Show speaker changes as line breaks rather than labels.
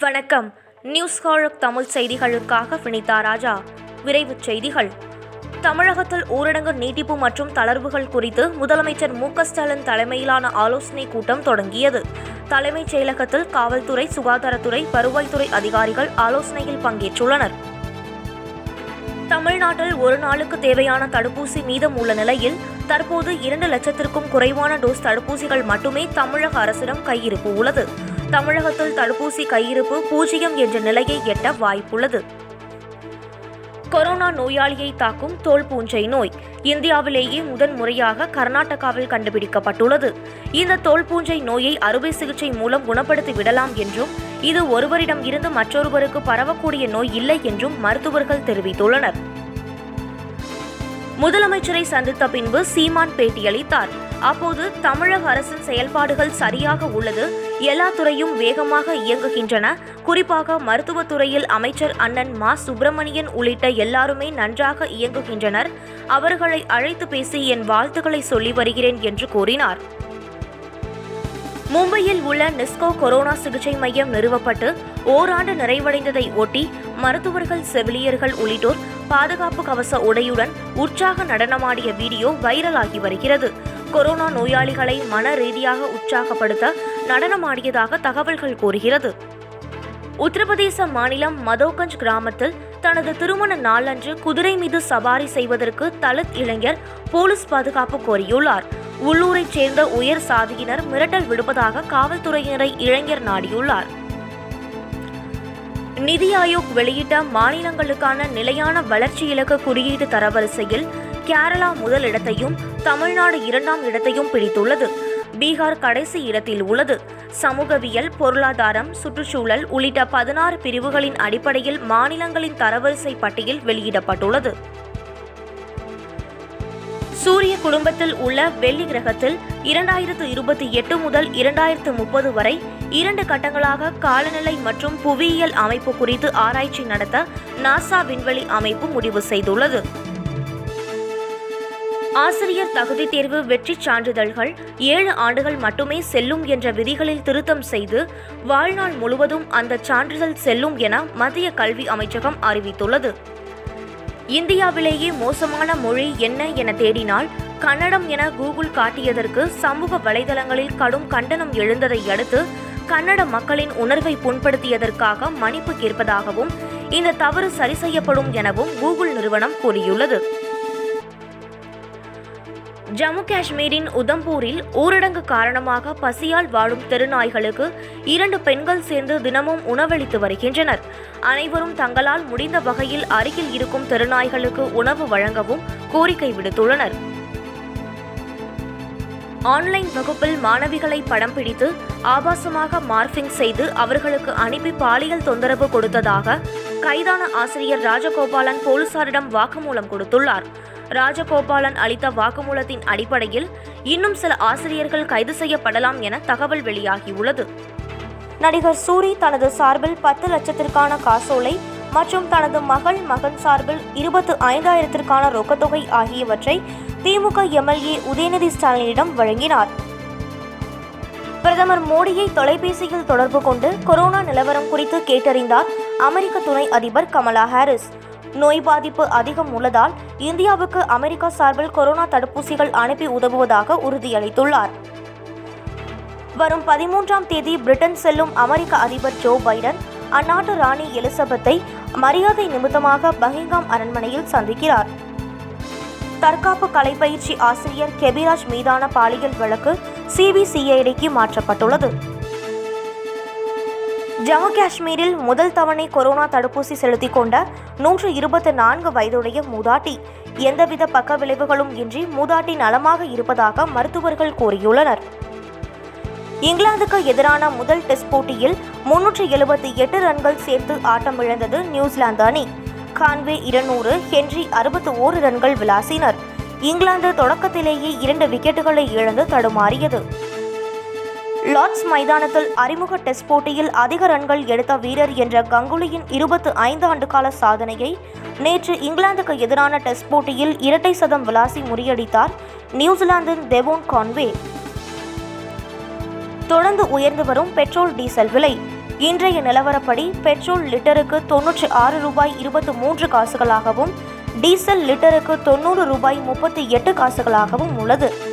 வணக்கம். நியூஸ் ஹாழக் தமிழ் செய்திகளுக்காக வினிதா ராஜா. விரைவுச் செய்திகள். தமிழகத்தில் ஊரடங்கு நீட்டிப்பு மற்றும் தளர்வுகள் குறித்து முதலமைச்சர் மு ஸ்டாலின் தலைமையிலான ஆலோசனைக் கூட்டம் தொடங்கியது. தலைமைச் செயலகத்தில் காவல்துறை சுகாதாரத்துறை வருவாய்த்துறை அதிகாரிகள் ஆலோசனையில் பங்கேற்றுள்ளனர். தமிழ்நாட்டில் ஒரு நாளுக்கு தேவையான தடுப்பூசி மீதம் உள்ள நிலையில் தற்போது இரண்டு லட்சத்திற்கும் குறைவான டோஸ் தடுப்பூசிகள் மட்டுமே தமிழக அரசிடம் கையிருப்பு உள்ளது. தமிழகத்தில் தடுப்பூசி கையிருப்பு பூஜ்ஜியம் என்ற நிலையை எட்ட வாய்ப்புள்ளது. கொரோனா நோயாளியை தாக்கும் தோல் பூஞ்சை நோய் இந்தியாவிலேயே முதன் முறையாக கர்நாடகாவில் கண்டுபிடிக்கப்பட்டுள்ளது. இந்த தோல் பூஞ்சை நோயை அறுவை சிகிச்சை மூலம் குணப்படுத்தி விடலாம் என்றும் இது ஒருவரிடம் இருந்து மற்றொருவருக்கு பரவக்கூடிய நோய் இல்லை என்றும் மருத்துவர்கள் தெரிவித்துள்ளனர். முதலமைச்சரை சந்தித்த பின்பு சீமான் பேட்டியளித்தார் அப்போது தமிழக அரசின் செயல்பாடுகள் சரியாக உள்ளது எல்லா துறையும் வேகமாக இயங்குகின்றன. குறிப்பாக மருத்துவத்துறையில் அமைச்சர் அண்ணன் மா. சுப்பிரமணியன் உள்ளிட்ட எல்லாருமே நன்றாக இயங்குகின்றனர். அவர்களை அழைத்து பேசி என் வாழ்த்துக்களை சொல்லி வருகிறேன் என்று கூறினார். மும்பையில் உள்ள நிஸ்கோ கொரோனா சிகிச்சை மையம் நிறுவப்பட்டு ஓராண்டு நிறைவடைந்ததை ஒட்டி மருத்துவர்கள் செவிலியர்கள் உள்ளிட்டோர் பாதுகாப்பு கவச உடையுடன் உற்சாக நடனமாடிய வீடியோ வைரலாகி வருகிறது. கொரோனா நோயாளிகளை மன ரீதியாக உற்சாகப்படுத்த நடனமாடியதாக தகவல்கள் கூறுகிறது. உத்தரப்பிரதேச மாநிலம் மதோகஞ்ச் கிராமத்தில் தனது திருமண நாளன்று குதிரை மீது சவாரி செய்வதற்கு தலித் இளைஞர் போலீஸ் பாதுகாப்பு கோரியுள்ளார். உள்ளூரைச் சேர்ந்த உயர் சாதியினர் மிரட்டல் விடுப்பதாக காவல்துறையினரை இளைஞர் நாடியுள்ளார். நிதி ஆயோக் வெளியிட்ட மாநிலங்களுக்கான நிலையான வளர்ச்சி இலக்கு குறியீட்டு தரவரிசையில் கேரளா முதல் இடத்தையும் தமிழ்நாடு இரண்டாம் இடத்தையும் பிடித்துள்ளது. பீகார் கடைசி இடத்தில் உள்ளது. சமூகவியல் பொருளாதாரம் சுற்றுச்சூழல் உள்ளிட்ட பதினாறு பிரிவுகளின் அடிப்படையில் மாநிலங்களின் தரவரிசை பட்டியல் வெளியிடப்பட்டுள்ளது. சூரிய குடும்பத்தில் உள்ள வெள்ளி கிரகத்தில் இரண்டாயிரத்து இருபத்தி எட்டு முதல் இரண்டாயிரத்து முப்பது வரை இரண்டு கட்டங்களாக காலநிலை மற்றும் புவியியல் அமைப்பு குறித்து ஆராய்ச்சி நடத்த நாசா விண்வெளி அமைப்பு முடிவு செய்துள்ளது. ஆசிரியர் தகுதி தேர்வு வெற்றி சான்றிதழ்கள் ஏழு ஆண்டுகள் மட்டுமே செல்லும் என்ற விதிகளில் திருத்தம் செய்து வாழ்நாள் முழுவதும் அந்த சான்றிதழ் செல்லும் என மத்திய கல்வி அமைச்சகம் அறிவித்துள்ளது. இந்தியாவிலேயே மோசமான மொழி என்ன என தேடினால் கன்னடம் என கூகுள் காட்டியதற்கு சமூக வலைதளங்களில் கடும் கண்டனம் எழுந்ததை அடுத்து கன்னட மக்களின் உணர்வை புண்படுத்தியதற்காக மன்னிப்பு கேட்பதாகவும் இந்த தவறு சரி செய்யப்படும் எனவும் கூகுள் நிறுவனம் கூறியுள்ளது. ஜம்மு காஷ்மீரின் உதம்பூரில் ஊரடங்கு காரணமாக பசியால் வாழும் தெருநாய்களுக்கு இரண்டு பெண்கள் சேர்ந்து தினமும் உணவளித்து வருகின்றனர். அனைவரும் தங்களால் முடிந்த வகையில் அருகில் இருக்கும் தெருநாய்களுக்கு உணவு வழங்கவும் கோரிக்கை விடுத்துள்ளனர். ஆன்லைன் வகுப்பில் மாணவிகளை படம் பிடித்து ஆபாசமாக மார்பிங் செய்து அவர்களுக்கு அனுப்பி பாலியல் தொந்தரவு கொடுத்ததாக கைதான ஆசிரியர் ராஜகோபாலன் போலீசாரிடம் வாக்குமூலம் கொடுத்துள்ளார். ராஜகோபாலன் அளித்த வாக்குமூலத்தின் அடிப்படையில் இன்னும் சில ஆசிரியர்கள் கைது செய்யப்படலாம் என தகவல் வெளியாகியுள்ளது. நடிகர் சூரி தனது சார்பில் பத்து லட்சத்திற்கான காசோலை மற்றும் தனது மகள் மகன் சார்பில் இருபத்து ஐந்தாயிரத்திற்கான ரொக்கத்தொகை ஆகியவற்றை திமுக எம்எல்ஏ உதயநிதி ஸ்டாலினிடம் வழங்கினார். பிரதமர் மோடியை தொலைபேசியில் தொடர்பு கொண்டு கொரோனா நிலவரம் குறித்து கேட்டறிந்தார் அமெரிக்க துணை அதிபர் கமலா ஹாரிஸ். நோய் பாதிப்பு அதிகம் உள்ளதால் இந்தியாவுக்கு அமெரிக்கா சார்பில் கொரோனா தடுப்பூசிகள் அனுப்பி உதவுவதாக உறுதியளித்துள்ளார். வரும் பதிமூன்றாம் தேதி பிரிட்டன் செல்லும் அமெரிக்க அதிபர் ஜோ பைடன் அந்நாட்டு ராணி எலிசபெத்தை மரியாதை நிமித்தமாக பகிங்காம் அரண்மனையில் சந்திக்கிறார். தற்காப்பு கலைப்பயிற்சி ஆசிரியர் கெபிராஜ் மீதான பாலியல் வழக்கு சிபிசிஐடிக்கு மாற்றப்பட்டுள்ளது. ஜம்மு காஷ்மீரில் முதல் தவணை கொரோனா தடுப்பூசி செலுத்திக் கொண்ட நூற்று இருபத்தி நான்கு வயதுடைய மூதாட்டி. எந்தவித பக்க விளைவுகளும் இன்றி மூதாட்டி நலமாக இருப்பதாக மருத்துவர்கள் கூறியுள்ளனர். இங்கிலாந்துக்கு எதிரான முதல் டெஸ்ட் போட்டியில் முன்னூற்று எழுபத்தி எட்டு ரன்கள் சேர்த்து ஆட்டமிழந்தது நியூசிலாந்து அணி. கான்வே இருநூறு ஹென்றி அறுபத்தி ஓரு ரன்கள் விளாசினர். இங்கிலாந்து தொடக்கத்திலேயே இரண்டு விக்கெட்டுகளை இழந்து தடுமாறியது. லார்ட்ஸ் மைதானத்தில் அறிமுக டெஸ்ட் போட்டியில் அதிக ரன்கள் எடுத்த வீரர் என்ற கங்குலியின் இருபத்து ஐந்து ஆண்டு கால சாதனையை நேற்று இங்கிலாந்துக்கு எதிரான டெஸ்ட் போட்டியில் இரட்டை சதம் விளாசி முறியடித்தார் நியூசிலாந்தின் தெவோன் கான்வே. தொடர்ந்து உயர்ந்து வரும் பெட்ரோல் டீசல் விலை. இன்றைய நிலவரப்படி பெட்ரோல் லிட்டருக்கு தொன்னூற்றி ஆறு ரூபாய் இருபத்து மூன்று காசுகளாகவும் டீசல் லிட்டருக்கு தொண்ணூறு ரூபாய் முப்பத்தி எட்டு காசுகளாகவும் உள்ளது.